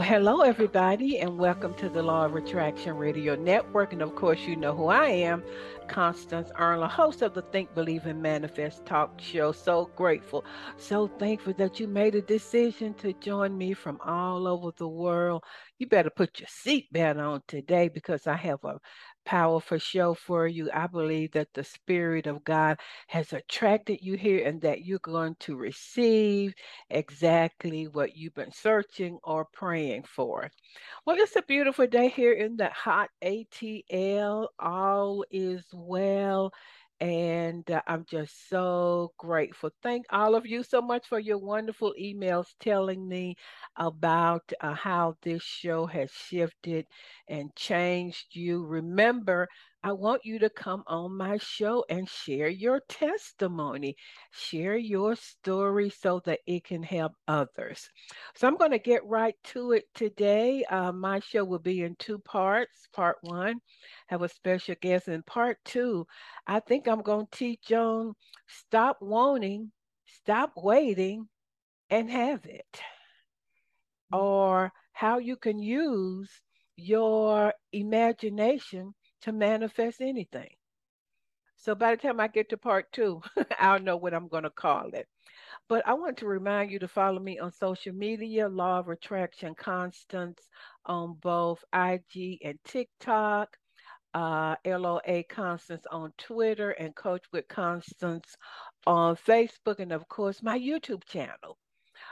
Well, hello, everybody, and welcome to the Law of Attraction Radio Network. And of course, you know who I am, Constance Arnold, host of the Think, Believe, and Manifest talk show. So grateful, so thankful that you made a decision to join me from all over the world. You better put your seatbelt on today because I have a powerful show for you. I believe that the Spirit of God has attracted you here and that you're going to receive exactly what you've been searching or praying for. Well, it's a beautiful day here in the hot ATL. All is well and uh, I'm just so grateful. Thank all of you so much for your wonderful emails telling me about uh, how this show has shifted and changed you. Remember, I want you to come on my show and share your testimony, share your story so that it can help others. So I'm going to get right to it today. Uh, my show will be in two parts. Part one, have a special guest. In part two, I think I'm going to teach on stop wanting, stop waiting, and have it. Or how you can use your imagination to manifest anything. So by the time I get to part two, I'll know what I'm going to call it. But I want to remind you to follow me on social media, Law of Attraction Constance on both IG and TikTok, uh, LOA Constance on Twitter, and Coach with Constance on Facebook, and of course, my YouTube channel.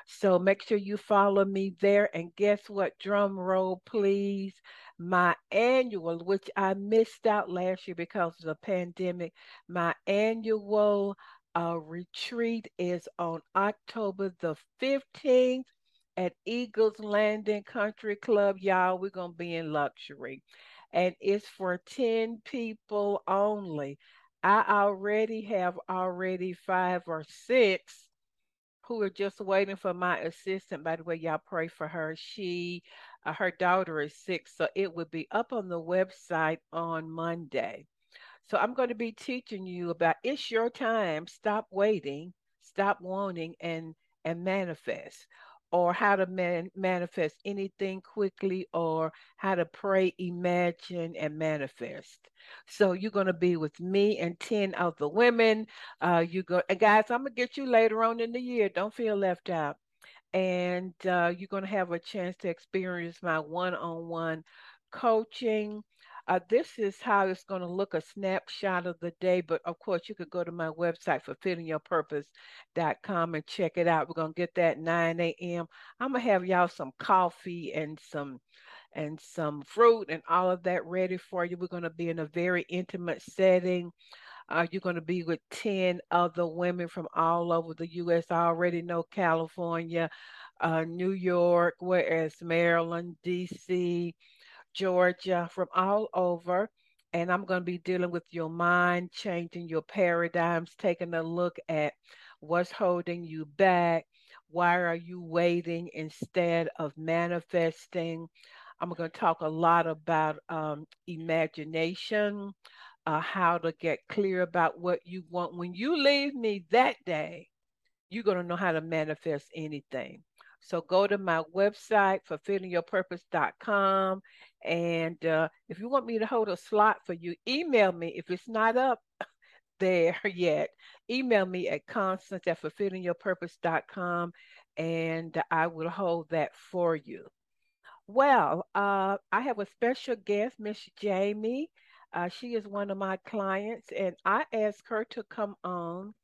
So make sure you follow me there. And guess what? Drum roll, please my annual, which I missed out last year because of the pandemic, my annual uh, retreat is on October the 15th at Eagles Landing Country Club. Y'all, we're going to be in luxury. And it's for 10 people only. I already have already five or six who are just waiting for my assistant. By the way, y'all pray for her. She, uh, her daughter is sick, so it will be up on the website on Monday. So I'm going to be teaching you about it's your time. Stop waiting, stop wanting, and and manifest or how to man- manifest anything quickly or how to pray, imagine, and manifest. So you're going to be with me and 10 other women. Uh, you go, guys, I'm going to get you later on in the year. Don't feel left out. And uh, you're going to have a chance to experience my one on one coaching uh, this is how it's going to look a snapshot of the day. But of course, you could go to my website, fulfillingyourpurpose.com, and check it out. We're going to get that 9 a.m. I'm going to have y'all some coffee and some and some fruit and all of that ready for you. We're going to be in a very intimate setting. Uh, you're going to be with 10 other women from all over the U.S. I already know California, uh, New York, whereas Maryland, D.C., Georgia, from all over. And I'm going to be dealing with your mind, changing your paradigms, taking a look at what's holding you back. Why are you waiting instead of manifesting? I'm going to talk a lot about um, imagination, uh, how to get clear about what you want. When you leave me that day, you're going to know how to manifest anything. So go to my website, fulfillingyourpurpose.com. And uh, if you want me to hold a slot for you, email me. If it's not up there yet, email me at constance at fulfillingyourpurpose.com and I will hold that for you. Well, uh, I have a special guest, Miss Jamie. Uh, she is one of my clients, and I asked her to come on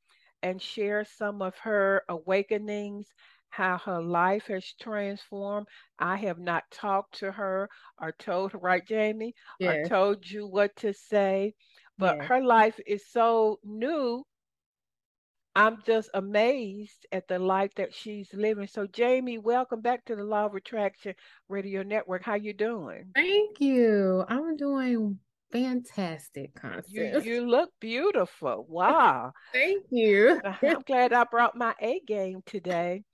and share some of her awakenings how her life has transformed. I have not talked to her or told her, right, Jamie, yes. or told you what to say, but yes. her life is so new I'm just amazed at the life that she's living. So, Jamie, welcome back to the Law of Attraction Radio Network. How you doing? Thank you. I'm doing fantastic, Constance. You, you look beautiful. Wow. Thank you. Uh-huh. I'm glad I brought my A game today.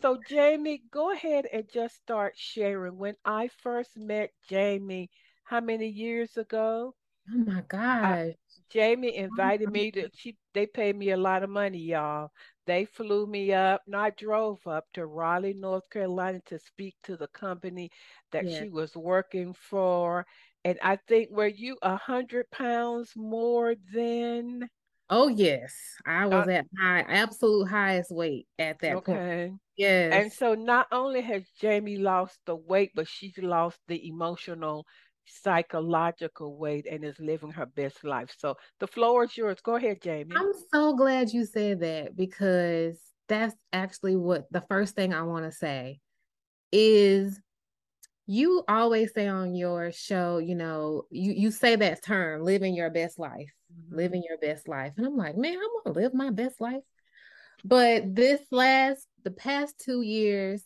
So, Jamie, go ahead and just start sharing. When I first met Jamie, how many years ago? Oh my gosh. Jamie invited me to she they paid me a lot of money, y'all. They flew me up. and I drove up to Raleigh, North Carolina to speak to the company that yeah. she was working for. And I think were you a hundred pounds more than Oh yes. I was uh, at my absolute highest weight at that okay. point. Yes. And so not only has Jamie lost the weight, but she's lost the emotional psychological weight and is living her best life. So the floor is yours. Go ahead, Jamie. I'm so glad you said that because that's actually what the first thing I want to say is you always say on your show, you know, you you say that term, living your best life, mm-hmm. living your best life. And I'm like, man, I'm gonna live my best life. But this last the past 2 years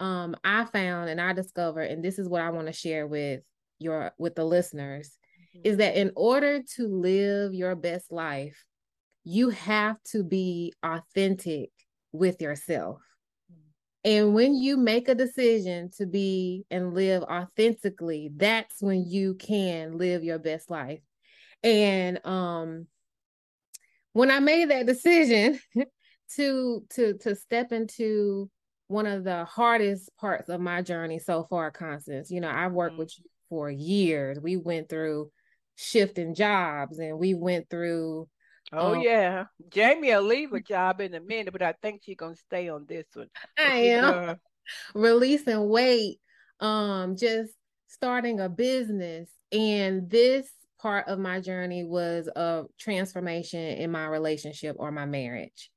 um I found and I discovered and this is what I want to share with your with the listeners mm-hmm. is that in order to live your best life you have to be authentic with yourself. And when you make a decision to be and live authentically that's when you can live your best life and um when i made that decision to to to step into one of the hardest parts of my journey so far constance you know i've worked mm-hmm. with you for years. We went through shifting jobs and we went through Oh um, yeah. Jamie will leave a job in a minute, but I think she's gonna stay on this one. I am releasing weight, um, just starting a business. And this part of my journey was a transformation in my relationship or my marriage.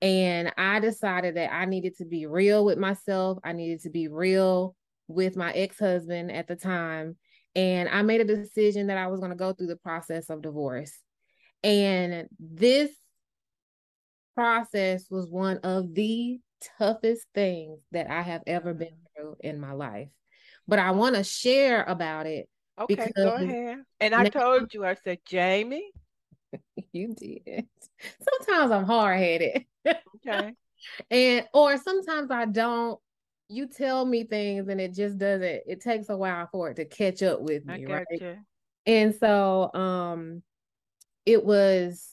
And I decided that I needed to be real with myself. I needed to be real with my ex-husband at the time and I made a decision that I was going to go through the process of divorce. And this process was one of the toughest things that I have ever been through in my life. But I want to share about it. Okay, go ahead. And I told you, I said, Jamie. you did. Sometimes I'm hard headed. Okay. and or sometimes I don't you tell me things and it just doesn't it takes a while for it to catch up with me right you. and so um it was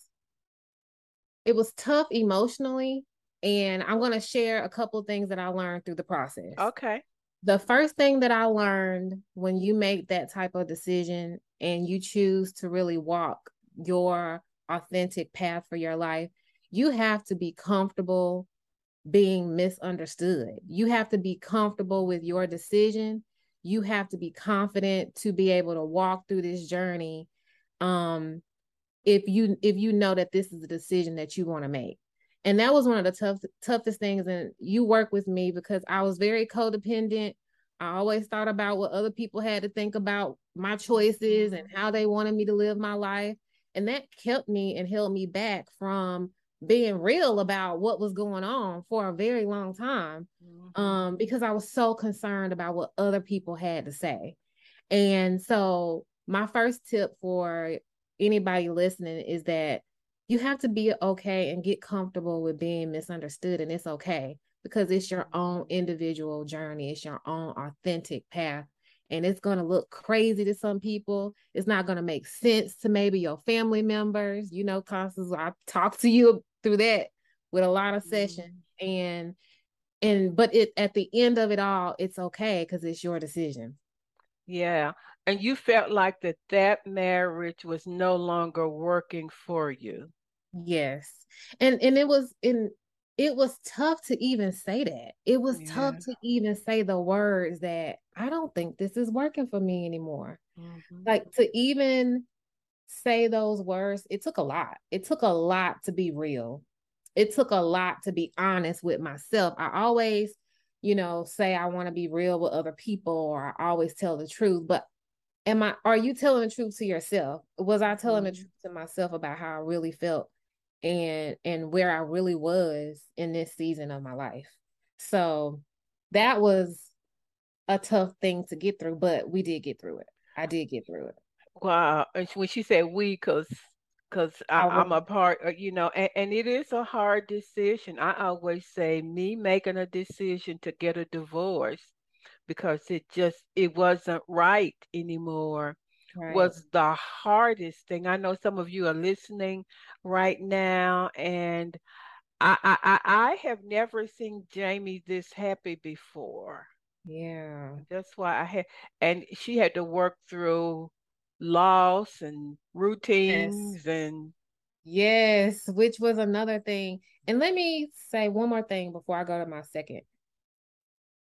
it was tough emotionally and i'm going to share a couple things that i learned through the process okay the first thing that i learned when you make that type of decision and you choose to really walk your authentic path for your life you have to be comfortable being misunderstood. You have to be comfortable with your decision. You have to be confident to be able to walk through this journey. Um, if you if you know that this is a decision that you want to make. And that was one of the tough, toughest things. And you work with me because I was very codependent. I always thought about what other people had to think about my choices and how they wanted me to live my life. And that kept me and held me back from being real about what was going on for a very long time mm-hmm. um, because I was so concerned about what other people had to say. And so, my first tip for anybody listening is that you have to be okay and get comfortable with being misunderstood, and it's okay because it's your own individual journey, it's your own authentic path. And it's going to look crazy to some people. It's not going to make sense to maybe your family members. You know, Constance, I talk to you through that with a lot of sessions mm-hmm. and and but it at the end of it all it's okay because it's your decision yeah and you felt like that that marriage was no longer working for you yes and and it was in it was tough to even say that it was yeah. tough to even say the words that i don't think this is working for me anymore mm-hmm. like to even say those words, it took a lot. It took a lot to be real. It took a lot to be honest with myself. I always, you know, say I want to be real with other people or I always tell the truth, but am I are you telling the truth to yourself? Was I telling mm-hmm. the truth to myself about how I really felt and and where I really was in this season of my life. So that was a tough thing to get through, but we did get through it. I did get through it. Wow. And when she said we, because because I'm a part, uh, you know, and, and it is a hard decision. I always say me making a decision to get a divorce because it just it wasn't right anymore right. was the hardest thing. I know some of you are listening right now, and I I I have never seen Jamie this happy before. Yeah, that's why I had, and she had to work through loss and routines yes. and yes, which was another thing. And let me say one more thing before I go to my second.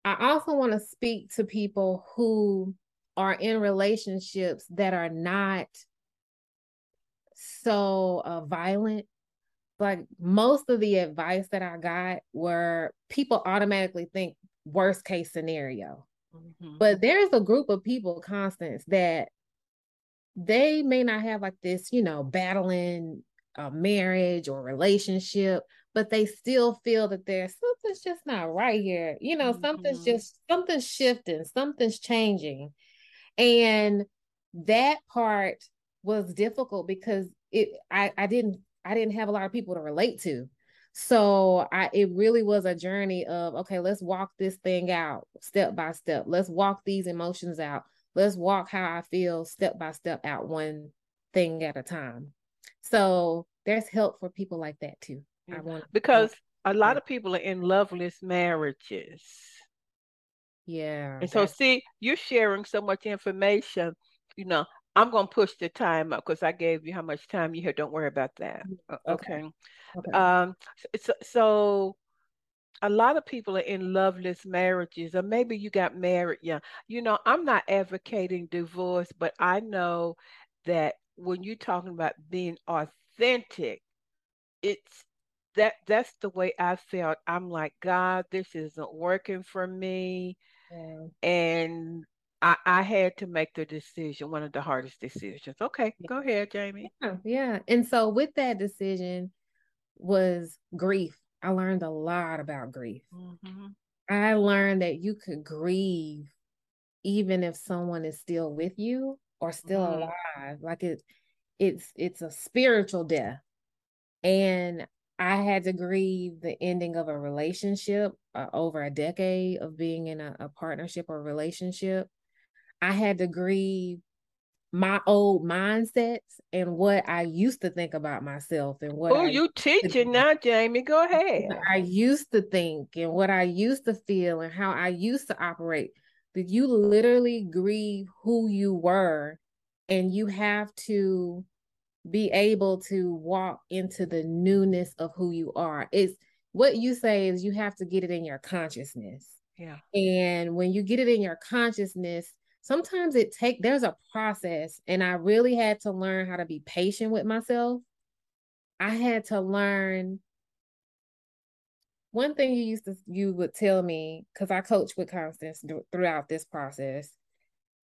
I also want to speak to people who are in relationships that are not so uh, violent like most of the advice that i got were people automatically think worst case scenario mm-hmm. but there's a group of people constance that they may not have like this you know battling a marriage or relationship but they still feel that there's something's just not right here you know mm-hmm. something's just something's shifting something's changing and that part was difficult because it I, I didn't I didn't have a lot of people to relate to. So I it really was a journey of okay, let's walk this thing out step by step. Let's walk these emotions out. Let's walk how I feel step by step out one thing at a time. So there's help for people like that too. I want because a lot of people are in loveless marriages. Yeah. And so, see, you're sharing so much information. You know, I'm going to push the time up because I gave you how much time you had. Don't worry about that. Mm, okay. okay. okay. Um. So, so, a lot of people are in loveless marriages, or maybe you got married young. You know, I'm not advocating divorce, but I know that when you're talking about being authentic, it's that that's the way I felt. I'm like, God, this isn't working for me. Yeah. And I, I had to make the decision, one of the hardest decisions. Okay, go ahead, Jamie. Yeah, yeah. And so with that decision was grief. I learned a lot about grief. Mm-hmm. I learned that you could grieve even if someone is still with you or still mm-hmm. alive. Like it it's it's a spiritual death. And I had to grieve the ending of a relationship uh, over a decade of being in a, a partnership or relationship. I had to grieve my old mindsets and what I used to think about myself and what. Oh, you teaching now, Jamie? Go ahead. I used to think and what I used to feel and how I used to operate. That you literally grieve who you were, and you have to be able to walk into the newness of who you are. It's what you say is you have to get it in your consciousness. Yeah. And when you get it in your consciousness, sometimes it take there's a process and I really had to learn how to be patient with myself. I had to learn one thing you used to you would tell me cuz I coach with Constance throughout this process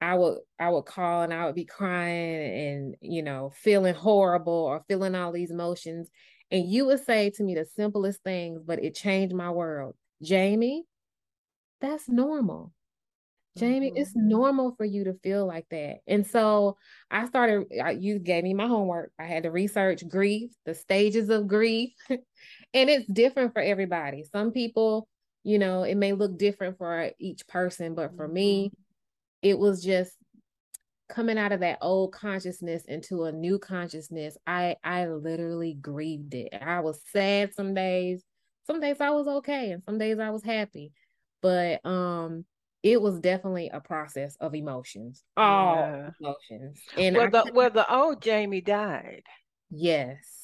I would I would call and I would be crying and you know feeling horrible or feeling all these emotions and you would say to me the simplest things but it changed my world. Jamie, that's normal. Jamie, mm-hmm. it's normal for you to feel like that. And so I started, you gave me my homework. I had to research grief, the stages of grief, and it's different for everybody. Some people, you know, it may look different for each person, but for mm-hmm. me, it was just coming out of that old consciousness into a new consciousness. I i literally grieved it. I was sad some days. Some days i was okay and some days i was happy. But um it was definitely a process of emotions all yeah. emotions. And well, the, well the old jamie died. Yes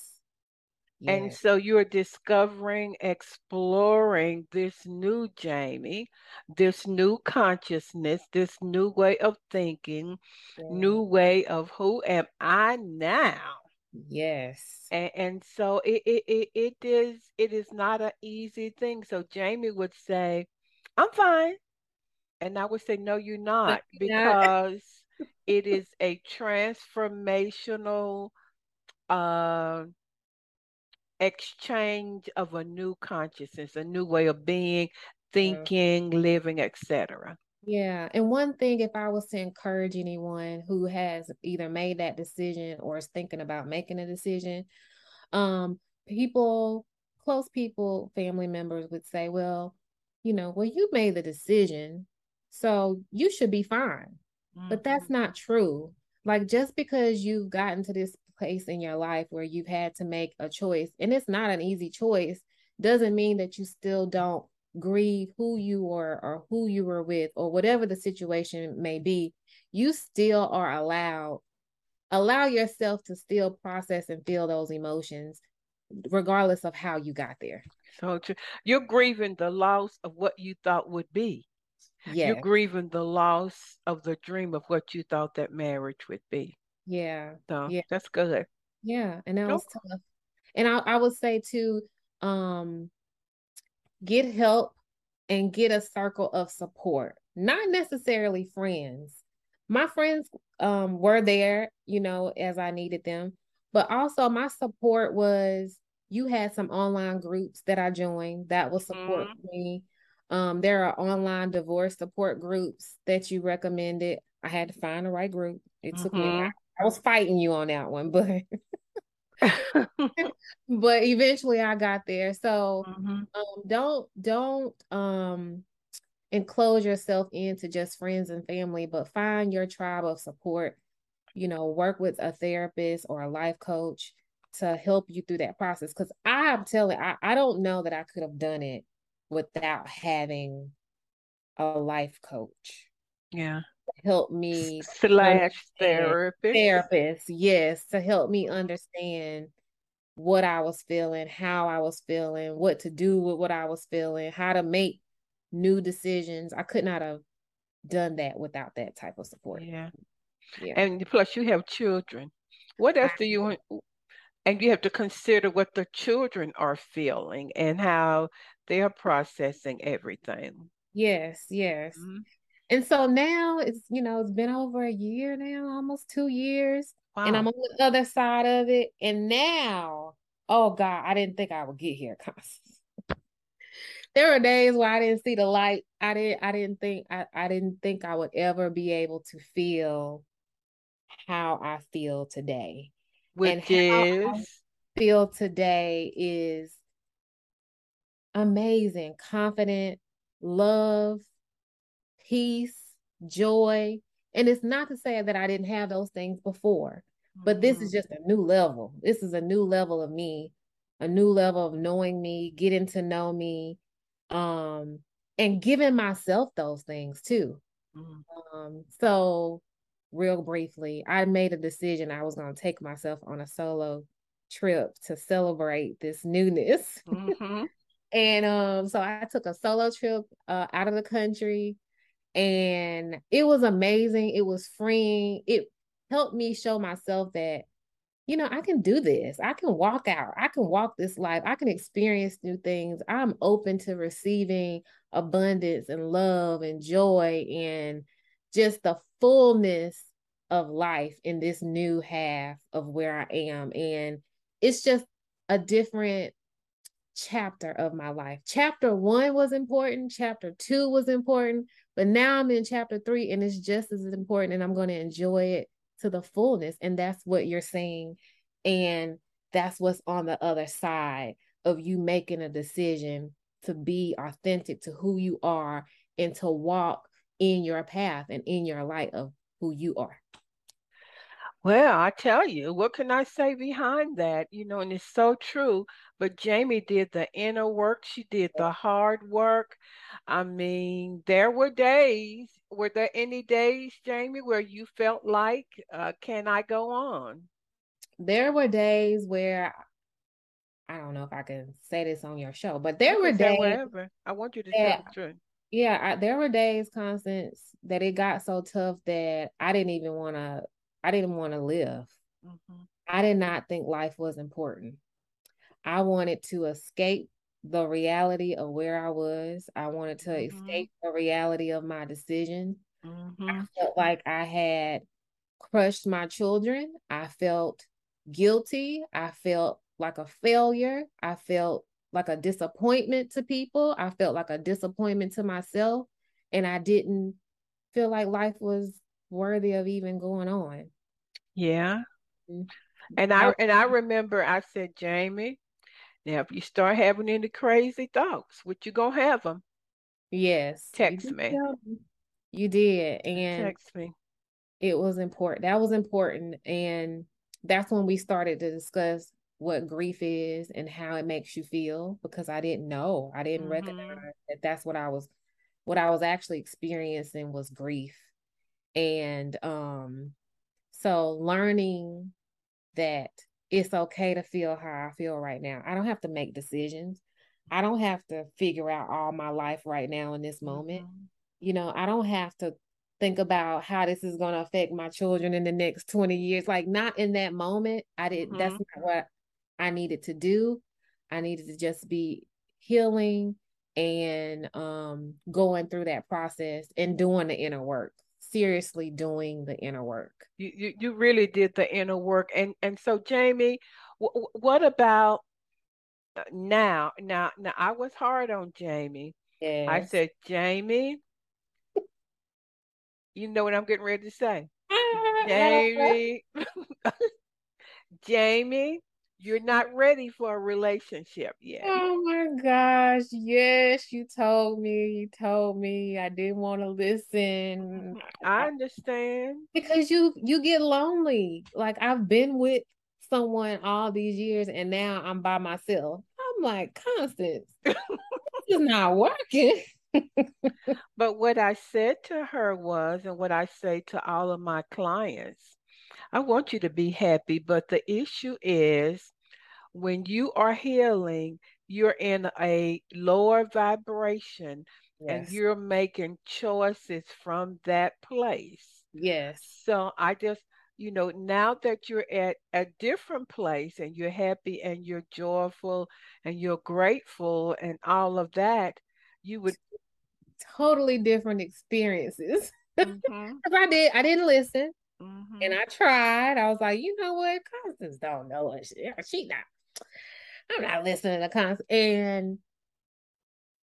and so you're discovering, exploring this new Jamie, this new consciousness, this new way of thinking, yeah. new way of who am I now? Yes. And, and so it, it, it, it is it is not an easy thing. So Jamie would say, I'm fine. And I would say, No, you're not, because it is a transformational uh exchange of a new consciousness, a new way of being, thinking, yeah. living, etc. Yeah. And one thing, if I was to encourage anyone who has either made that decision or is thinking about making a decision, um, people, close people, family members would say, well, you know, well, you made the decision, so you should be fine. Mm-hmm. But that's mm-hmm. not true. Like, just because you've gotten to this place in your life where you've had to make a choice, and it's not an easy choice, doesn't mean that you still don't grieve who you were or who you were with or whatever the situation may be. You still are allowed allow yourself to still process and feel those emotions regardless of how you got there. So true. you're grieving the loss of what you thought would be. Yeah you're grieving the loss of the dream of what you thought that marriage would be yeah so yeah that's good yeah and that was tough and I, I would say to um get help and get a circle of support, not necessarily friends. My friends um, were there, you know, as I needed them, but also my support was you had some online groups that I joined that will support mm-hmm. me. Um, there are online divorce support groups that you recommended. I had to find the right group. It mm-hmm. took me. I. Was fighting you on that one, but but eventually I got there. So mm-hmm. um, don't don't um enclose yourself into just friends and family, but find your tribe of support. You know, work with a therapist or a life coach to help you through that process. Because I'm telling, I, I don't know that I could have done it without having a life coach. Yeah help me slash therapist. therapist yes to help me understand what i was feeling how i was feeling what to do with what i was feeling how to make new decisions. I could not have done that without that type of support. Yeah. Yeah. And plus you have children. What else do you want and you have to consider what the children are feeling and how they're processing everything. Yes yes. Mm-hmm. And so now it's, you know, it's been over a year now, almost two years. Wow. And I'm on the other side of it. And now, oh God, I didn't think I would get here, there were days where I didn't see the light. I didn't I didn't think I, I didn't think I would ever be able to feel how I feel today. Which and is feel today is amazing, confident, love, peace, joy. And it's not to say that I didn't have those things before, but this is mm-hmm. just a new level. This is a new level of me, a new level of knowing me, getting to know me, um, and giving myself those things too. Mm-hmm. Um, so real briefly, I made a decision I was going to take myself on a solo trip to celebrate this newness. Mm-hmm. and um, so I took a solo trip uh, out of the country and it was amazing. It was freeing. It helped me show myself that, you know, I can do this. I can walk out. I can walk this life. I can experience new things. I'm open to receiving abundance and love and joy and just the fullness of life in this new half of where I am. And it's just a different chapter of my life. Chapter one was important, chapter two was important, but now I'm in chapter three and it's just as important and I'm going to enjoy it to the fullness. And that's what you're saying. And that's what's on the other side of you making a decision to be authentic to who you are and to walk in your path and in your light of who you are. Well, I tell you, what can I say behind that? You know, and it's so true. But Jamie did the inner work, she did the hard work. I mean, there were days, were there any days, Jamie, where you felt like, uh, can I go on? There were days where I don't know if I can say this on your show, but there were days. Wherever. I want you to tell the truth. Yeah, I, there were days, Constance, that it got so tough that I didn't even want to I didn't want to live. Mm-hmm. I did not think life was important. I wanted to escape the reality of where I was. I wanted to mm-hmm. escape the reality of my decision. Mm-hmm. I felt like I had crushed my children. I felt guilty. I felt like a failure. I felt like a disappointment to people. I felt like a disappointment to myself. And I didn't feel like life was worthy of even going on. Yeah. Mm-hmm. And I and I remember I said, Jamie, now if you start having any crazy thoughts, what you gonna have them? Yes. Text you me. You did. And text me. It was important. That was important. And that's when we started to discuss what grief is and how it makes you feel because I didn't know. I didn't mm-hmm. recognize that that's what I was what I was actually experiencing was grief. And um so learning that it's okay to feel how I feel right now. I don't have to make decisions. I don't have to figure out all my life right now in this moment. Mm-hmm. You know, I don't have to think about how this is going to affect my children in the next 20 years. Like, not in that moment. I did, mm-hmm. that's not what I needed to do. I needed to just be healing and um going through that process and doing the inner work seriously doing the inner work. You you, you really did the inner work. And and so jamie w- what about uh, now now now i was hard on jamie. Yes. i said jamie you know what i'm getting ready to say. Jamie jamie you're not ready for a relationship yet. Oh my gosh. Yes, you told me. You told me. I didn't want to listen. I understand. Because you you get lonely. Like I've been with someone all these years and now I'm by myself. I'm like, Constance, this is not working. but what I said to her was, and what I say to all of my clients, I want you to be happy, but the issue is when you are healing, you're in a lower vibration yes. and you're making choices from that place. Yes. So I just, you know, now that you're at a different place and you're happy and you're joyful and you're grateful and all of that, you would totally different experiences. Mm-hmm. I did, I didn't listen. Mm-hmm. And I tried. I was like, you know what? Constance don't know what she, she not. I'm not listening to Constance. And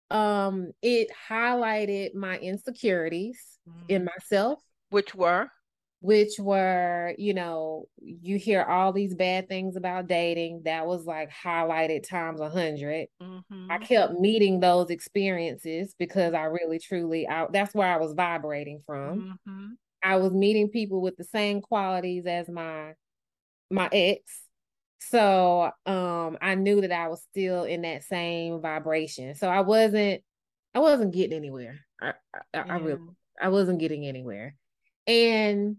um, it highlighted my insecurities mm-hmm. in myself, which were, which were, you know, you hear all these bad things about dating. That was like highlighted times a 100 mm-hmm. I kept meeting those experiences because I really, truly, I, that's where I was vibrating from. I was meeting people with the same qualities as my my ex. So um I knew that I was still in that same vibration. So I wasn't I wasn't getting anywhere. I I, yeah. I really I wasn't getting anywhere. And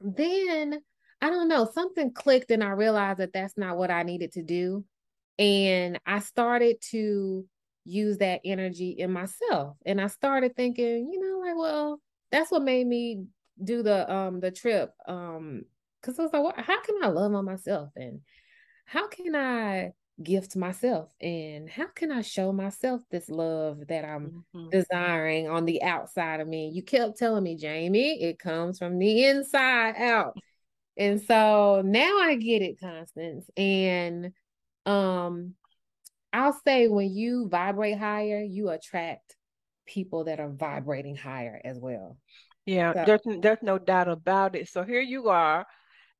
then I don't know, something clicked and I realized that that's not what I needed to do. And I started to use that energy in myself. And I started thinking, you know, like, well, that's what made me do the um the trip um because I was like, how can I love on myself and how can I gift myself and how can I show myself this love that I'm mm-hmm. desiring on the outside of me? You kept telling me, Jamie, it comes from the inside out. And so now I get it, Constance. And um I'll say when you vibrate higher, you attract people that are vibrating higher as well. Yeah, so, there's there's no doubt about it. So here you are,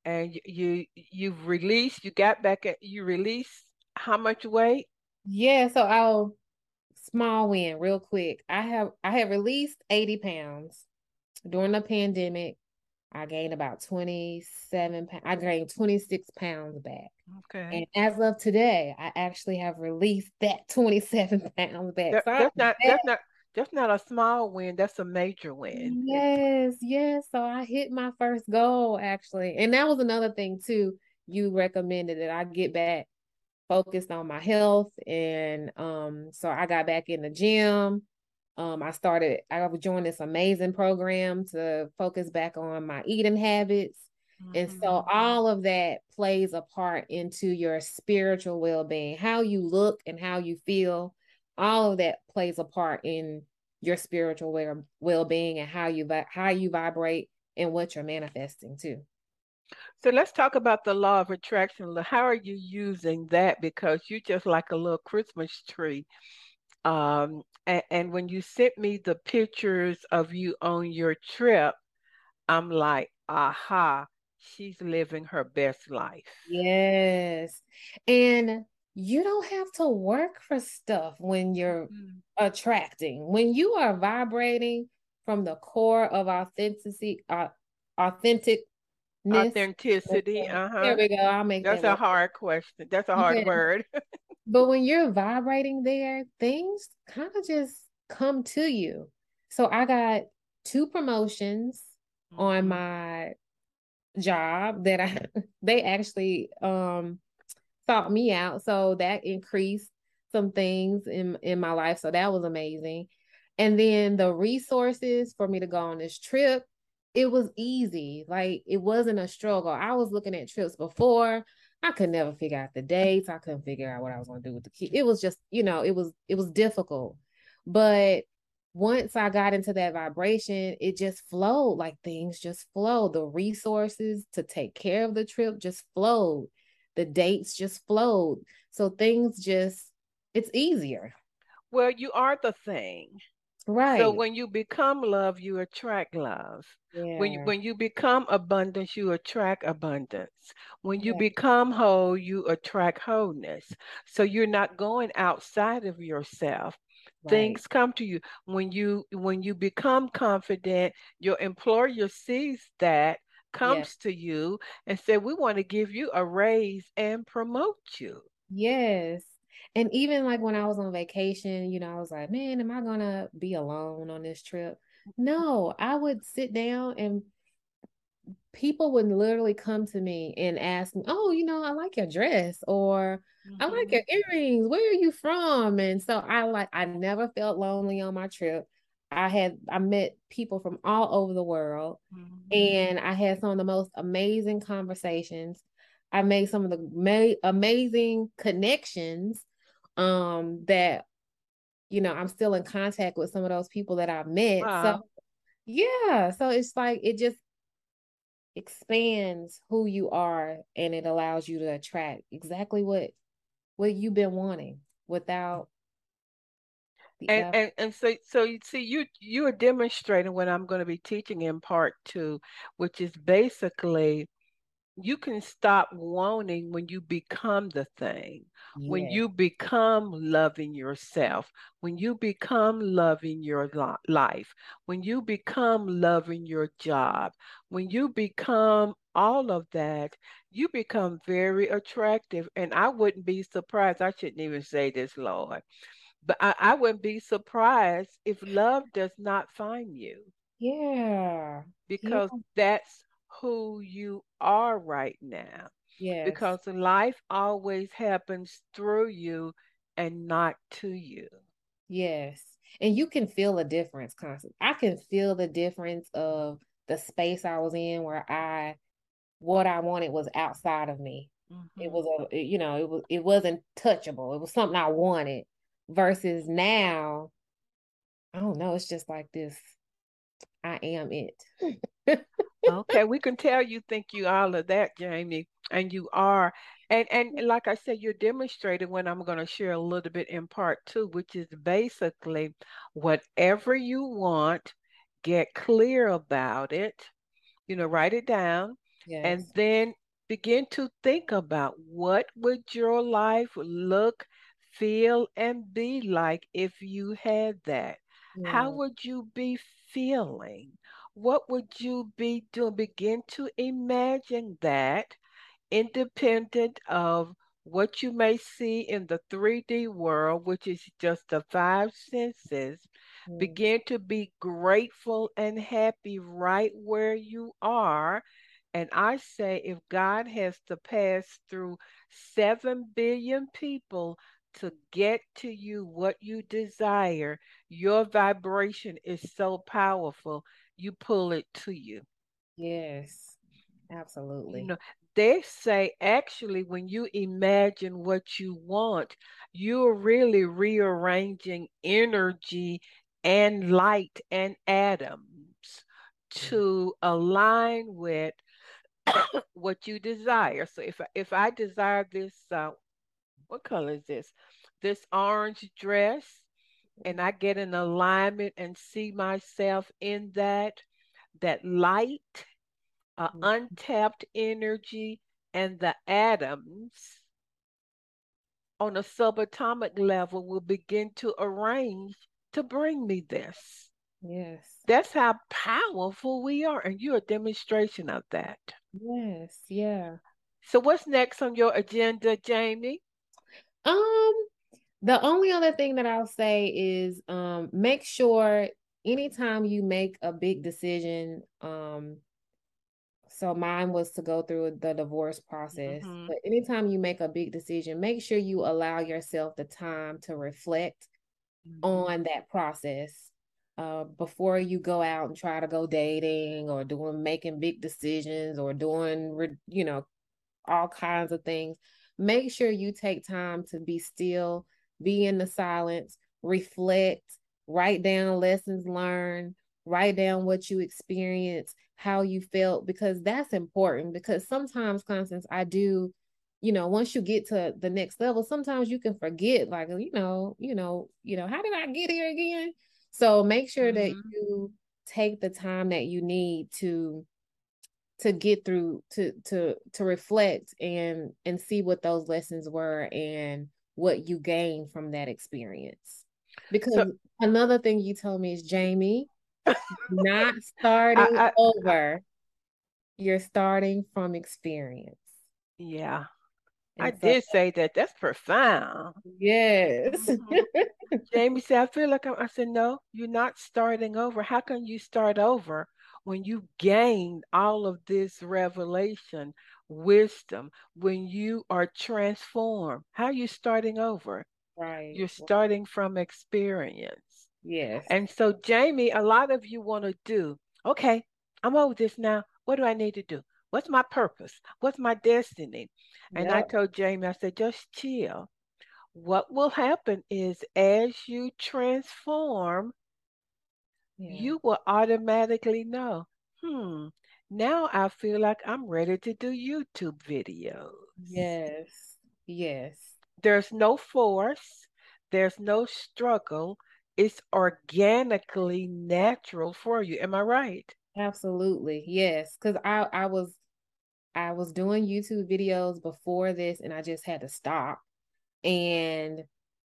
and you you've released. You got back at you released how much weight? Yeah, so I'll small win real quick. I have I have released eighty pounds during the pandemic. I gained about twenty seven. pounds. I gained twenty six pounds back. Okay. And as of today, I actually have released that twenty seven pounds back. That, so that's not that's not that's not a small win. That's a major win. Yes, yes. So I hit my first goal actually. And that was another thing too. You recommended that I get back focused on my health. And um, so I got back in the gym. Um, I started, I joined this amazing program to focus back on my eating habits. Mm-hmm. And so mm-hmm. all of that plays a part into your spiritual well-being, how you look and how you feel all of that plays a part in your spiritual well being and how you how you vibrate and what you're manifesting too. So let's talk about the law of attraction. How are you using that? Because you're just like a little Christmas tree. Um, and, and when you sent me the pictures of you on your trip, I'm like, aha, she's living her best life. Yes. And you don't have to work for stuff when you're mm-hmm. attracting. When you are vibrating from the core of authenticity, uh, authentic authenticity. Uh-huh. There we go. I'll make that's that a hard question. That's a hard yeah. word. but when you're vibrating there, things kind of just come to you. So I got two promotions mm-hmm. on my job that I they actually um sought me out. So that increased some things in in my life. So that was amazing. And then the resources for me to go on this trip, it was easy. Like it wasn't a struggle. I was looking at trips before. I could never figure out the dates. I couldn't figure out what I was going to do with the key. It was just, you know, it was it was difficult. But once I got into that vibration, it just flowed like things just flowed. The resources to take care of the trip just flowed. The dates just flowed. So things just, it's easier. Well, you are the thing. Right. So when you become love, you attract love. Yeah. When you when you become abundance, you attract abundance. When you yeah. become whole, you attract wholeness. So you're not going outside of yourself. Right. Things come to you when you when you become confident. Your employer sees that comes to you and say, "We want to give you a raise and promote you." Yes. And even like when I was on vacation, you know, I was like, man, am I going to be alone on this trip? No, I would sit down and people would literally come to me and ask me, oh, you know, I like your dress or mm-hmm. I like mm-hmm. your earrings. Where are you from? And so I like, I never felt lonely on my trip. I had I met people from all over the world mm-hmm. and I had some of the most amazing conversations. I made some of the ma- amazing connections um that you know i'm still in contact with some of those people that i met wow. so yeah so it's like it just expands who you are and it allows you to attract exactly what what you've been wanting without and, and and so so you see you you are demonstrating what i'm going to be teaching in part two which is basically you can stop wanting when you become the thing yeah. when you become loving yourself when you become loving your life when you become loving your job when you become all of that you become very attractive and i wouldn't be surprised i shouldn't even say this lord but i, I wouldn't be surprised if love does not find you yeah because yeah. that's who you are right now. Yeah. Because life always happens through you and not to you. Yes. And you can feel a difference Constance. I can feel the difference of the space I was in where I what I wanted was outside of me. Mm-hmm. It was a you know, it was it wasn't touchable. It was something I wanted versus now I don't know, it's just like this I am it. okay, we can tell you think you all of that, Jamie, and you are. And and mm-hmm. like I said, you're demonstrating when I'm going to share a little bit in part two, which is basically whatever you want, get clear about it, you know, write it down, yes. and then begin to think about what would your life look, feel, and be like if you had that. Yeah. How would you be feeling? what would you be doing? Begin to imagine that independent of what you may see in the 3D world, which is just the five senses. Mm. Begin to be grateful and happy right where you are. And I say, if God has to pass through 7 billion people to get to you what you desire, your vibration is so powerful you pull it to you. Yes, absolutely. You know, they say actually when you imagine what you want, you're really rearranging energy and light and atoms to align with what you desire. So if if I desire this, uh, what color is this? This orange dress, and I get in alignment and see myself in that, that light, uh, mm-hmm. untapped energy, and the atoms on a subatomic level will begin to arrange to bring me this. Yes. That's how powerful we are. And you're a demonstration of that. Yes. Yeah. So what's next on your agenda, Jamie? Um, the only other thing that I'll say is um make sure anytime you make a big decision, um, so mine was to go through the divorce process. Mm-hmm. But anytime you make a big decision, make sure you allow yourself the time to reflect mm-hmm. on that process uh, before you go out and try to go dating or doing making big decisions or doing you know all kinds of things. Make sure you take time to be still, be in the silence, reflect, write down lessons learned, write down what you experienced how you felt because that's important because sometimes constance i do you know once you get to the next level sometimes you can forget like you know you know you know how did i get here again so make sure mm-hmm. that you take the time that you need to to get through to to to reflect and and see what those lessons were and what you gained from that experience because so, another thing you told me is jamie not starting I, I, over. You're starting from experience. Yeah. And I so, did say that. That's profound. Yes. Mm-hmm. Jamie said, I feel like I'm, I said, no, you're not starting over. How can you start over when you gain all of this revelation, wisdom, when you are transformed? How are you starting over? Right. You're starting from experience. Yes. And so, Jamie, a lot of you want to do, okay, I'm over this now. What do I need to do? What's my purpose? What's my destiny? And yep. I told Jamie, I said, just chill. What will happen is as you transform, yeah. you will automatically know, hmm, now I feel like I'm ready to do YouTube videos. Yes. Yes. There's no force, there's no struggle, it's organically natural for you. Am I right? Absolutely. Yes. Cause I, I was I was doing YouTube videos before this and I just had to stop. And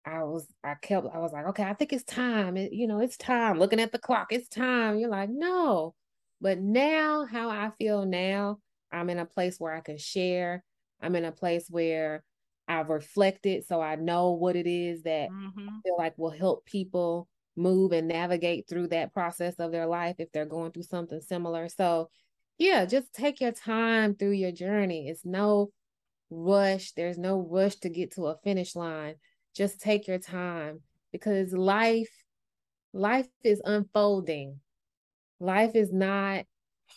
I was I kept I was like, okay, I think it's time. It, you know, it's time. Looking at the clock, it's time. You're like, no. But now how I feel now, I'm in a place where I can share. I'm in a place where I've reflected so I know what it is that mm-hmm. I feel like will help people move and navigate through that process of their life if they're going through something similar. So, yeah, just take your time through your journey. It's no rush. There's no rush to get to a finish line. Just take your time because life life is unfolding. Life is not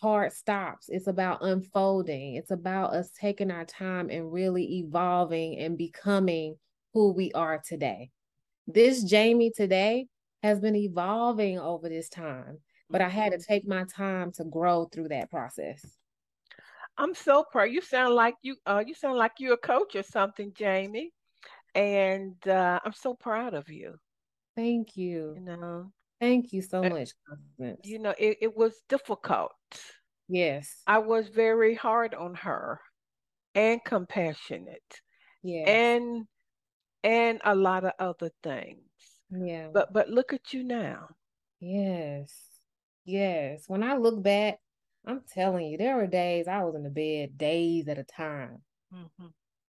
hard stops. It's about unfolding. It's about us taking our time and really evolving and becoming who we are today. This Jamie today has been evolving over this time, but I had to mm-hmm. take my time to grow through that process. I'm so proud. You sound like you uh you sound like you're a coach or something, Jamie. And uh I'm so proud of you. Thank you. You know, Thank you so much, Constance. You know, it, it was difficult. Yes. I was very hard on her and compassionate. Yeah. And and a lot of other things. Yeah. But but look at you now. Yes. Yes. When I look back, I'm telling you, there were days I was in the bed days at a time. Mm-hmm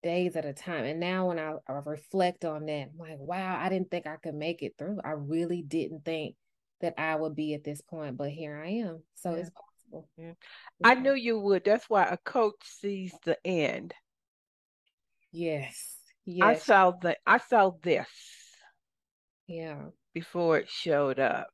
days at a time. And now when I, I, reflect on that, I'm like, wow, I didn't think I could make it through. I really didn't think that I would be at this point, but here I am. So yeah. it's possible. Yeah. I knew you would. That's why a coach sees the end. Yes. Yes. I saw the I saw this. Yeah. Before it showed up.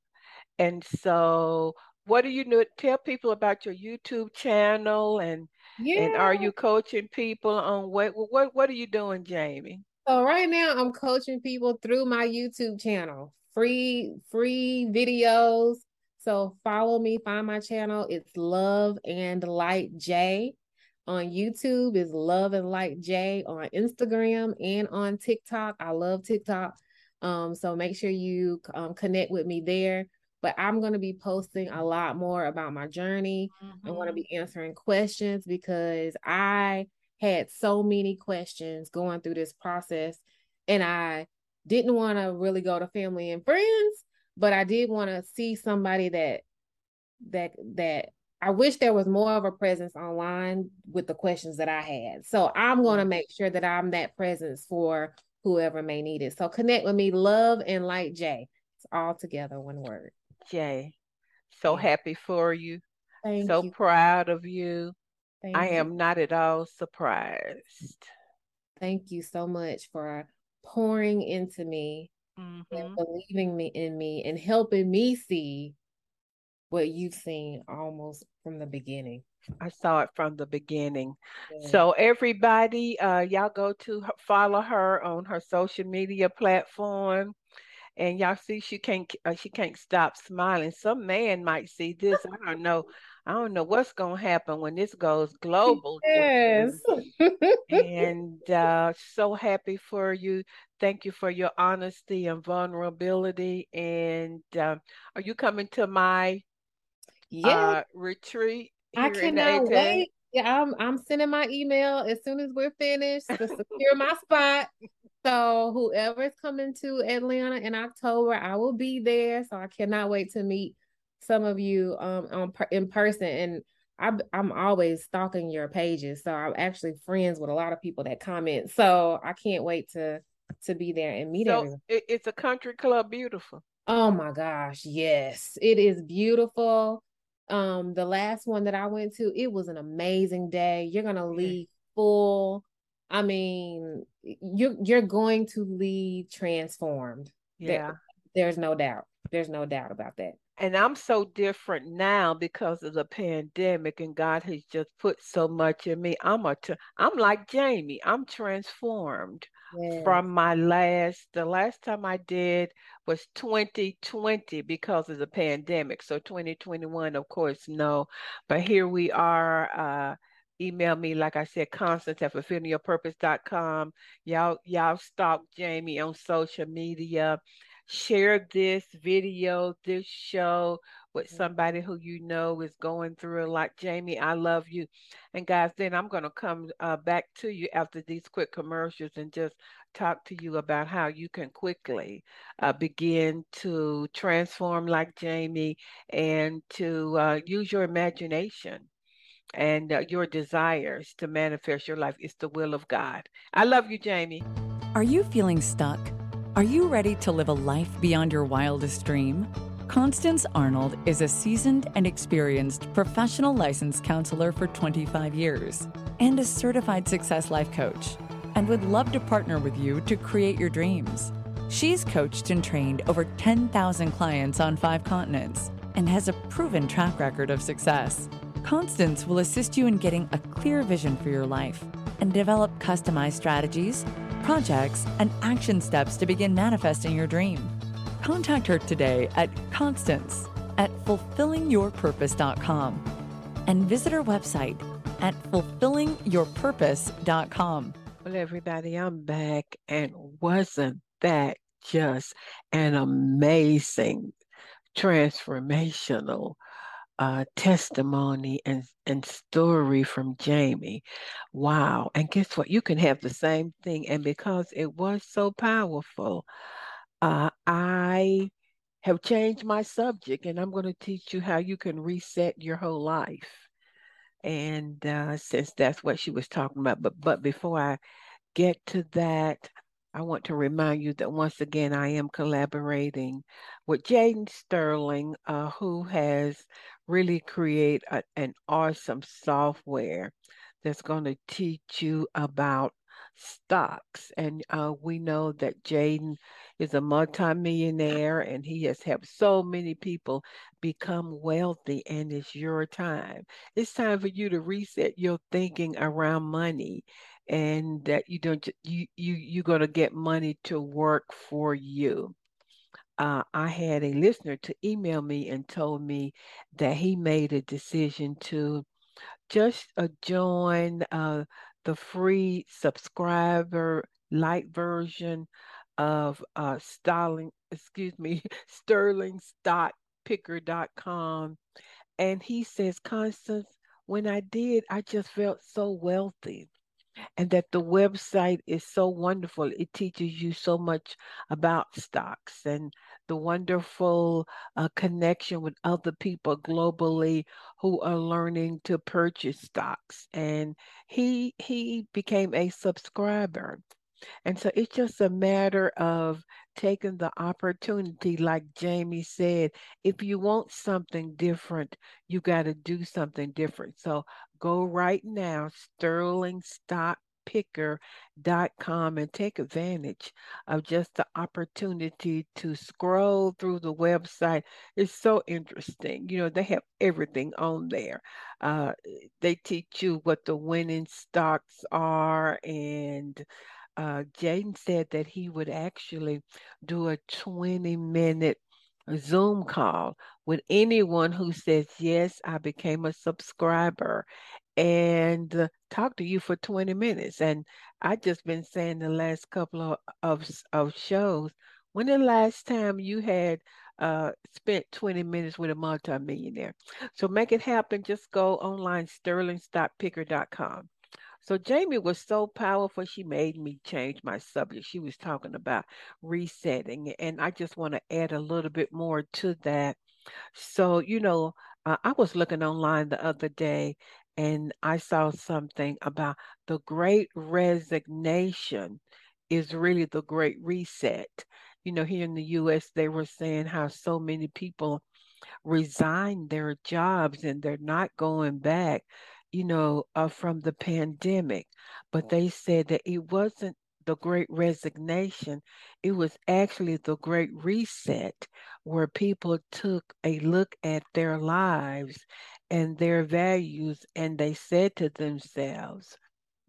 And so what do you know? Tell people about your YouTube channel and yeah. and are you coaching people on what what what are you doing, Jamie? So right now I'm coaching people through my YouTube channel. Free free videos. So follow me, find my channel. It's Love and Light J. on YouTube is Love and Light J on Instagram and on TikTok. I love TikTok. Um, so make sure you um, connect with me there. But I'm going to be posting a lot more about my journey. Mm-hmm. I'm going to be answering questions because I had so many questions going through this process and I didn't want to really go to family and friends, but I did want to see somebody that that that I wish there was more of a presence online with the questions that I had. So I'm going to mm-hmm. make sure that I'm that presence for whoever may need it. So connect with me, love and light J. It's all together one word. J. So happy for you. Thank so you. proud of you. Thank I you. am not at all surprised. Thank you so much for pouring into me mm-hmm. and believing me in me and helping me see what you've seen almost from the beginning. I saw it from the beginning. Yeah. So everybody, uh, y'all go to her, follow her on her social media platform, and y'all see she can't uh, she can't stop smiling. Some man might see this. I don't know. I don't know what's gonna happen when this goes global. Yes. and uh, so happy for you. Thank you for your honesty and vulnerability. And uh, are you coming to my yeah uh, retreat? I cannot wait. Yeah, I'm I'm sending my email as soon as we're finished to secure my spot. So whoever's coming to Atlanta in October, I will be there. So I cannot wait to meet some of you um on in person and I, I'm always stalking your pages, so I'm actually friends with a lot of people that comment. So I can't wait to to be there and meet so everyone. It's a country club, beautiful. Oh my gosh, yes, it is beautiful. Um, the last one that I went to, it was an amazing day. You're gonna leave full. I mean, you're you're going to leave transformed. Yeah, there, there's no doubt. There's no doubt about that and I'm so different now because of the pandemic, and God has just put so much in me. I'm a, t- I'm like Jamie. I'm transformed from my last. The last time I did was 2020 because of the pandemic. So 2021, of course, no. But here we are. Uh, email me like i said constance at fulfillingyourpurpose.com y'all y'all stalk jamie on social media share this video, this show with mm-hmm. somebody who you know is going through like Jamie, I love you. And guys, then I'm going to come uh, back to you after these quick commercials and just talk to you about how you can quickly uh, begin to transform like Jamie and to uh, use your imagination and uh, your desires to manifest your life. It's the will of God. I love you, Jamie. Are you feeling stuck? Are you ready to live a life beyond your wildest dream? Constance Arnold is a seasoned and experienced professional licensed counselor for 25 years and a certified success life coach, and would love to partner with you to create your dreams. She's coached and trained over 10,000 clients on five continents and has a proven track record of success. Constance will assist you in getting a clear vision for your life and develop customized strategies projects, and action steps to begin manifesting your dream. Contact her today at Constance at fulfillingyourpurpose.com and visit her website at fulfillingyourpurpose.com. Well, everybody, I'm back, and wasn't that just an amazing transformational uh, testimony and, and story from Jamie. Wow. And guess what? You can have the same thing. And because it was so powerful, uh, I have changed my subject and I'm going to teach you how you can reset your whole life. And uh, since that's what she was talking about, but but before I get to that, I want to remind you that once again, I am collaborating with Jaden Sterling, uh, who has really create a, an awesome software that's going to teach you about stocks. And uh, we know that Jaden is a multimillionaire and he has helped so many people become wealthy, and it's your time. It's time for you to reset your thinking around money and that you don't you you you're going to get money to work for you uh, I had a listener to email me and told me that he made a decision to just uh, join uh, the free subscriber light version of uh, Sterling, excuse me, sterlingstockpicker.com. And he says, Constance, when I did, I just felt so wealthy and that the website is so wonderful. It teaches you so much about stocks and the wonderful uh, connection with other people globally who are learning to purchase stocks. And he he became a subscriber. And so it's just a matter of taking the opportunity, like Jamie said, if you want something different, you got to do something different. So go right now, sterlingstockpicker.com, and take advantage of just the opportunity to scroll through the website. It's so interesting. You know, they have everything on there. Uh, they teach you what the winning stocks are and uh, Jaden said that he would actually do a 20 minute Zoom call with anyone who says, Yes, I became a subscriber and talk to you for 20 minutes. And I just been saying the last couple of, of, of shows, when the last time you had uh, spent 20 minutes with a multimillionaire? So make it happen. Just go online, sterlingstockpicker.com. So Jamie was so powerful, she made me change my subject. She was talking about resetting, and I just want to add a little bit more to that. So, you know, uh, I was looking online the other day and I saw something about the great resignation is really the great reset. You know, here in the US, they were saying how so many people resign their jobs and they're not going back you know, uh, from the pandemic, but they said that it wasn't the great resignation, it was actually the great reset where people took a look at their lives and their values and they said to themselves,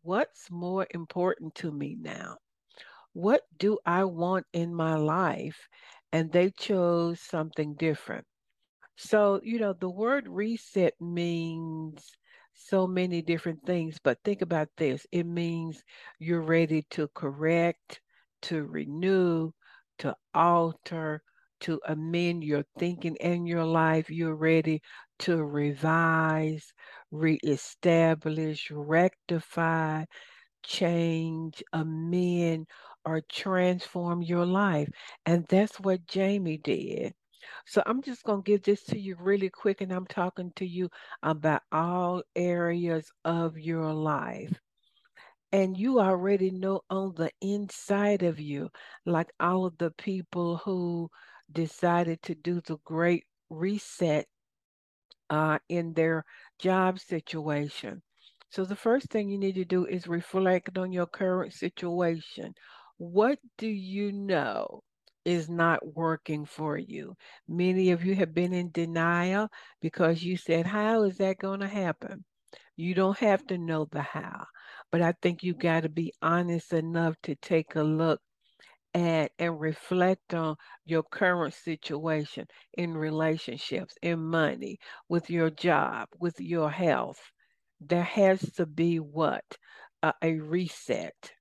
What's more important to me now? What do I want in my life? And they chose something different. So, you know, the word reset means so many different things, but think about this it means you're ready to correct, to renew, to alter, to amend your thinking and your life. You're ready to revise, reestablish, rectify, change, amend, or transform your life. And that's what Jamie did. So I'm just going to give this to you really quick, and I'm talking to you about all areas of your life. And you already know on the inside of you, like all of the people who decided to do the great reset uh, in their job situation. So the first thing you need to do is reflect on your current situation. What do you know is not working for you. Many of you have been in denial because you said, How is that going to happen? You don't have to know the how, but I think you got to be honest enough to take a look at and reflect on your current situation in relationships, in money, with your job, with your health. There has to be what? Uh, a reset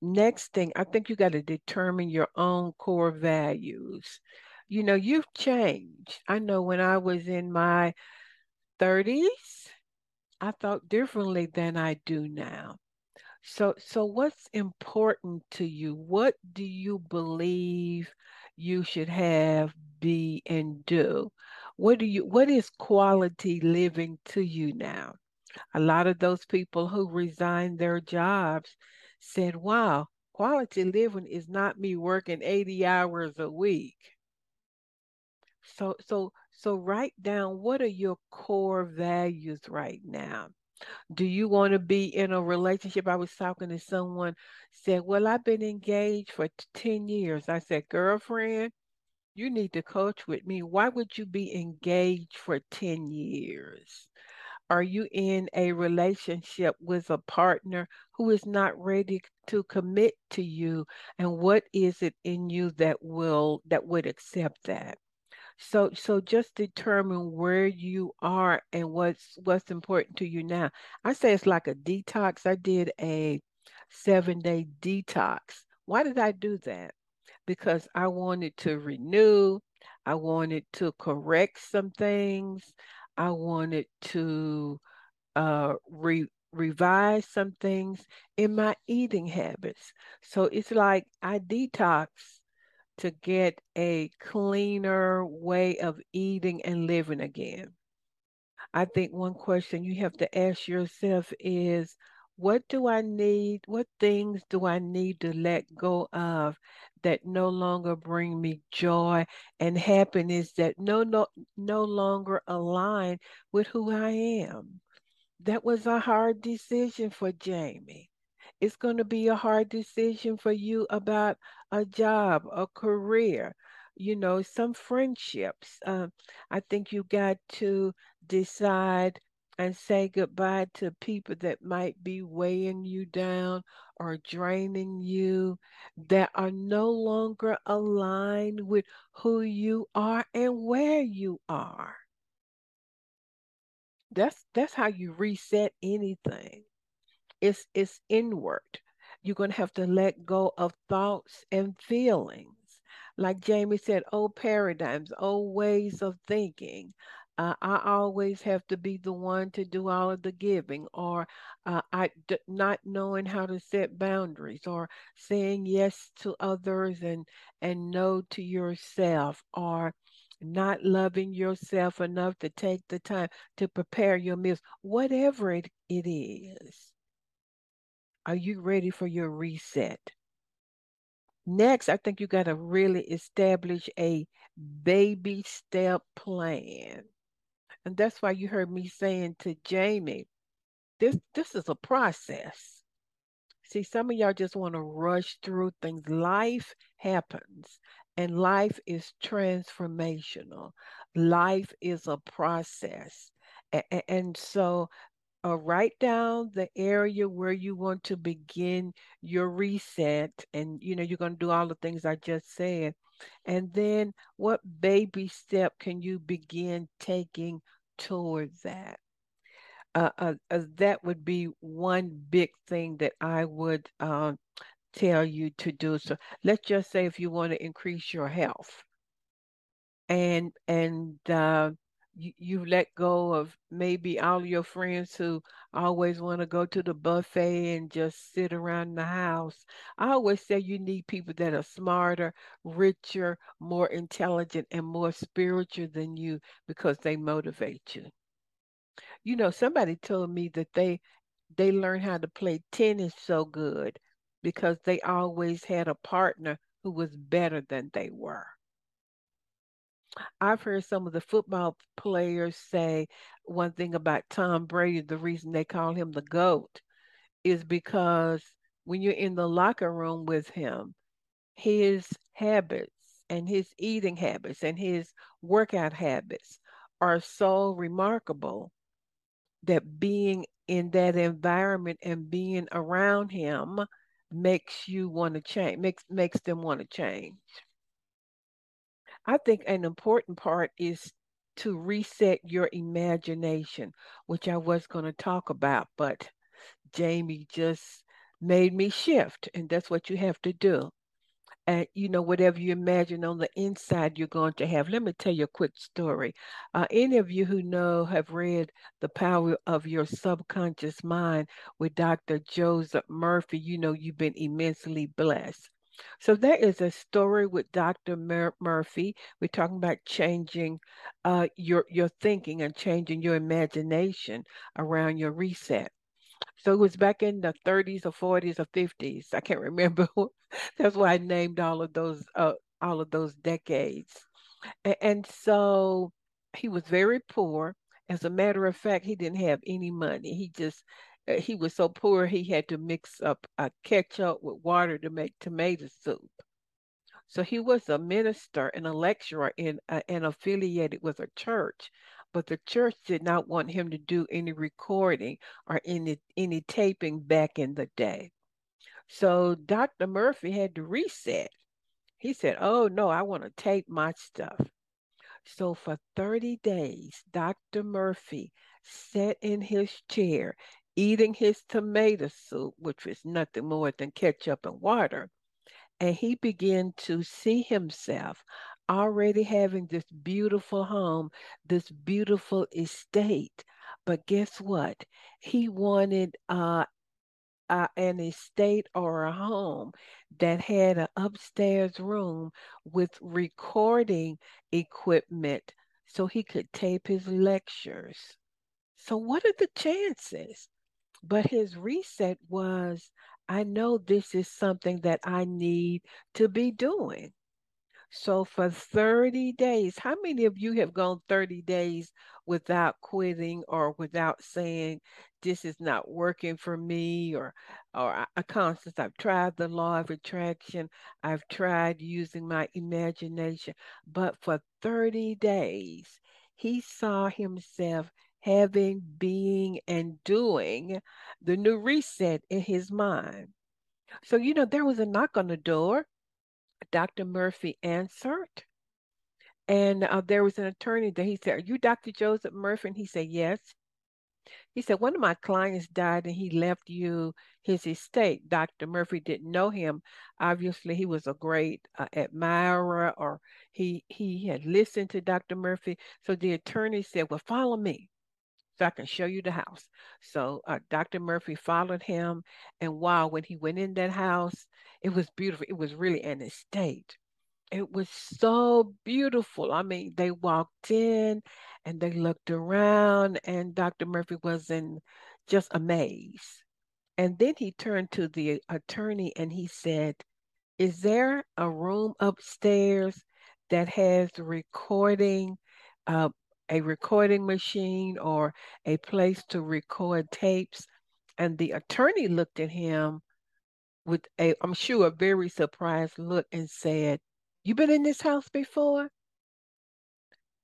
next thing, I think you got to determine your own core values. You know, you've changed. I know when I was in my 30s, I thought differently than I do now. So so what's important to you? What do you believe you should have, be and do? What do you what is quality living to you now? A lot of those people who resigned their jobs said, Wow, quality living is not me working 80 hours a week. So so so write down what are your core values right now. Do you want to be in a relationship? I was talking to someone said, "Well, I've been engaged for 10 years." I said, "Girlfriend, you need to coach with me. Why would you be engaged for 10 years? Are you in a relationship with a partner who is not ready to commit to you? And what is it in you that will that would accept that? So so just determine where you are and what's what's important to you now. I say it's like a detox. I did a seven day detox. Why did I do that? Because I wanted to renew, I wanted to correct some things, I wanted to uh, re- revise some things in my eating habits. So it's like I detox to get a cleaner way of eating and living again. I think one question you have to ask yourself is what do I need? What things do I need to let go of that no longer bring me joy and happiness that no no no longer align with who I am? That was a hard decision for Jamie. It's going to be a hard decision for you about a job, a career, you know, some friendships. Uh, I think you got to decide and say goodbye to people that might be weighing you down or draining you that are no longer aligned with who you are and where you are. That's that's how you reset anything. It's it's inward. You're going to have to let go of thoughts and feelings. Like Jamie said, old paradigms, old ways of thinking, uh, I always have to be the one to do all of the giving, or uh, I d- not knowing how to set boundaries, or saying yes to others and and no to yourself, or not loving yourself enough to take the time to prepare your meals, whatever it, it is. Are you ready for your reset? Next, I think you got to really establish a baby step plan. And that's why you heard me saying to Jamie, this this is a process. See, some of y'all just want to rush through things. Life happens and life is transformational. Life is a process. And, and so uh, write down the area where you want to begin your reset and you know you're going to do all the things i just said and then what baby step can you begin taking towards that. Uh, uh, uh, that would be one big thing that I would um, tell you to do. So let's just say if you want to increase your health, and and uh, you, let go of maybe all your friends who always want to go to the buffet and just sit around the house. I always say you need people that are smarter, richer, more intelligent, and more spiritual than you because they motivate you. You know, somebody told me that they they learned how to play tennis so good because they always had a partner who was better than they were. I've heard some of the football players say one thing about Tom Brady, the reason they call him the GOAT is because when you're in the locker room with him, his habits and his eating habits and his workout habits are so remarkable that being in that environment and being around him makes you want to change makes makes them want to change I think an important part is to reset your imagination, which I was going to talk about, but Jamie just made me shift, and that's what you have to do. And you know, whatever you imagine on the inside, you're going to have. Let me tell you a quick story. Uh, any of you who know have read The Power of Your Subconscious Mind with Dr. Joseph Murphy, you know you've been immensely blessed. So there is a story with Dr. Mur- Murphy. We're talking about changing uh, your your thinking and changing your imagination around your reset. So it was back in the 30s or 40s or 50s. I can't remember. That's why I named all of those uh, all of those decades. And, and so he was very poor. As a matter of fact, he didn't have any money. He just he was so poor he had to mix up a ketchup with water to make tomato soup. So he was a minister and a lecturer in uh, and affiliated with a church, but the church did not want him to do any recording or any any taping back in the day. So Dr. Murphy had to reset. He said, "Oh no, I want to tape my stuff." So for 30 days, Dr. Murphy sat in his chair eating his tomato soup, which was nothing more than ketchup and water. And he began to see himself already having this beautiful home, this beautiful estate. But guess what? He wanted uh, uh, an estate or a home that had an upstairs room with recording equipment so he could tape his lectures. So, what are the chances? But his reset was I know this is something that I need to be doing. So for 30 days, how many of you have gone 30 days without quitting or without saying this is not working for me or or a Constance I've tried the law of attraction, I've tried using my imagination, but for 30 days he saw himself having, being, and doing the new reset in his mind. So, you know, there was a knock on the door. Dr. Murphy answered. And uh, there was an attorney that he said, Are you Dr. Joseph Murphy? And he said, Yes. He said, One of my clients died and he left you his estate. Dr. Murphy didn't know him. Obviously, he was a great uh, admirer or he, he had listened to Dr. Murphy. So the attorney said, Well, follow me so I can show you the house. So uh, Dr. Murphy followed him. And wow, when he went in that house, it was beautiful. It was really an estate. It was so beautiful. I mean, they walked in and they looked around, and Dr. Murphy was in just amazed. And then he turned to the attorney and he said, Is there a room upstairs that has recording uh, a recording machine or a place to record tapes. And the attorney looked at him with a, I'm sure, a very surprised look and said, You been in this house before?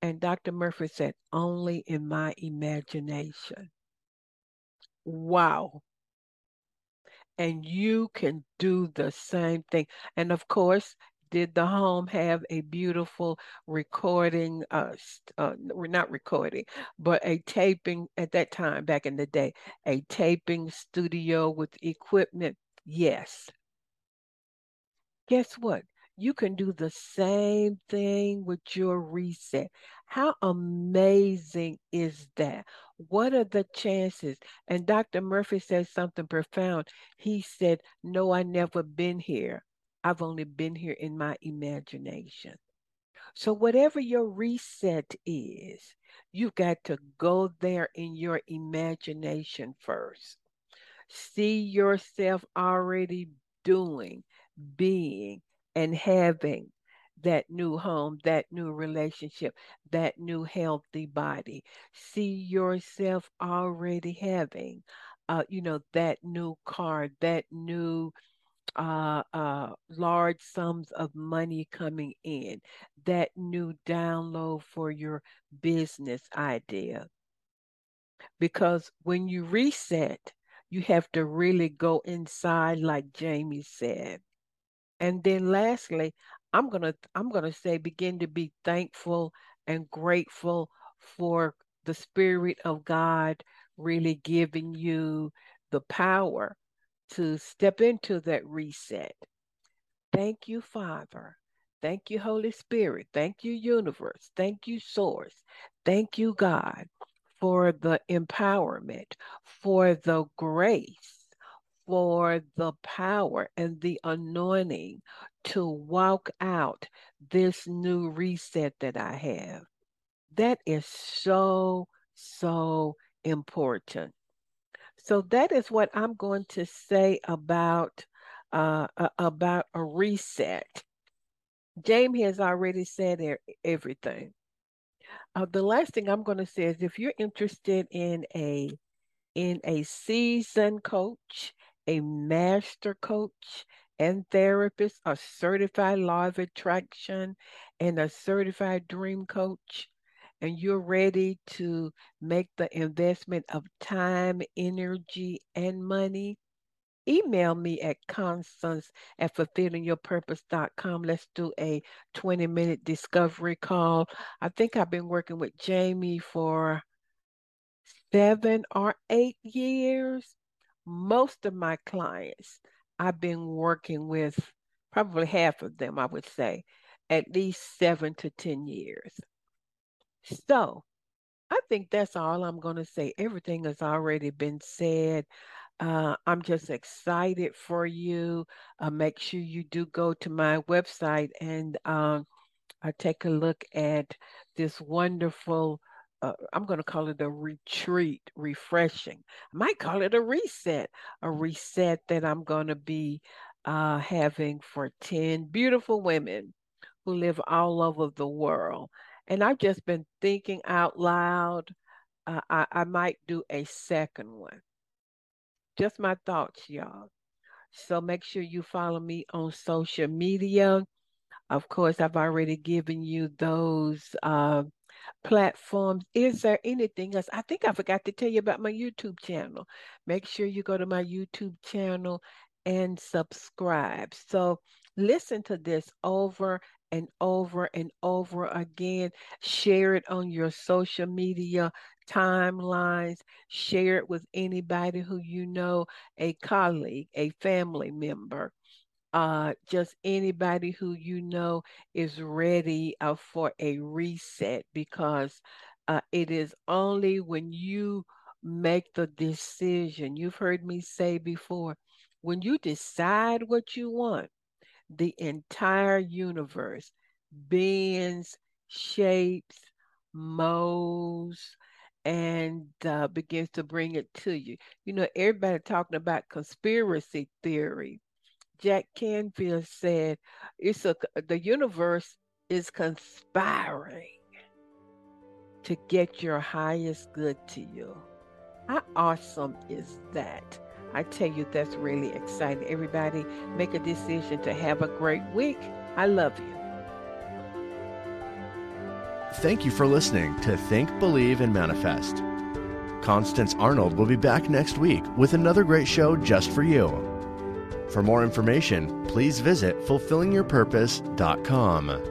And Dr. Murphy said, Only in my imagination. Wow. And you can do the same thing. And of course, did the home have a beautiful recording uh, uh not recording but a taping at that time back in the day a taping studio with equipment yes guess what you can do the same thing with your reset. How amazing is that? What are the chances? And Dr. Murphy said something profound. He said, No, I never been here. I've only been here in my imagination. So, whatever your reset is, you've got to go there in your imagination first. See yourself already doing, being, and having that new home, that new relationship, that new healthy body. See yourself already having, uh, you know, that new car, that new uh, uh, large sums of money coming in, that new download for your business idea. Because when you reset, you have to really go inside, like Jamie said. And then lastly, I'm gonna I'm gonna say begin to be thankful and grateful for the Spirit of God really giving you the power to step into that reset. Thank you, Father. Thank you, Holy Spirit. Thank you, Universe. Thank you, Source. Thank you, God, for the empowerment, for the grace, for the power and the anointing to walk out this new reset that I have. That is so, so important. So that is what I'm going to say about uh, about a reset. Jamie has already said everything. Uh, the last thing I'm going to say is if you're interested in a in a seasoned coach, a master coach and therapist, a certified law of attraction, and a certified dream coach, and you're ready to make the investment of time, energy, and money, email me at constance at fulfillingyourpurpose.com. Let's do a 20 minute discovery call. I think I've been working with Jamie for seven or eight years. Most of my clients I've been working with, probably half of them, I would say, at least seven to 10 years. So I think that's all I'm going to say. Everything has already been said. Uh, I'm just excited for you. Uh, make sure you do go to my website and um, uh, take a look at this wonderful. Uh, I'm going to call it a retreat, refreshing. I might call it a reset, a reset that I'm going to be uh, having for 10 beautiful women who live all over the world. And I've just been thinking out loud. Uh, I, I might do a second one. Just my thoughts, y'all. So make sure you follow me on social media. Of course, I've already given you those uh, platforms. Is there anything else? I think I forgot to tell you about my YouTube channel. Make sure you go to my YouTube channel and subscribe. So listen to this over and over and over again. Share it on your social media timelines. Share it with anybody who you know, a colleague, a family member. Uh, just anybody who you know is ready uh, for a reset because uh, it is only when you make the decision. You've heard me say before, when you decide what you want, the entire universe bends, shapes, molds, and uh, begins to bring it to you. You know, everybody talking about conspiracy theory. Jack Canfield said, "It's a the universe is conspiring to get your highest good to you." How awesome is that? I tell you, that's really exciting. Everybody, make a decision to have a great week. I love you. Thank you for listening to Think, Believe, and Manifest. Constance Arnold will be back next week with another great show just for you. For more information, please visit fulfillingyourpurpose.com.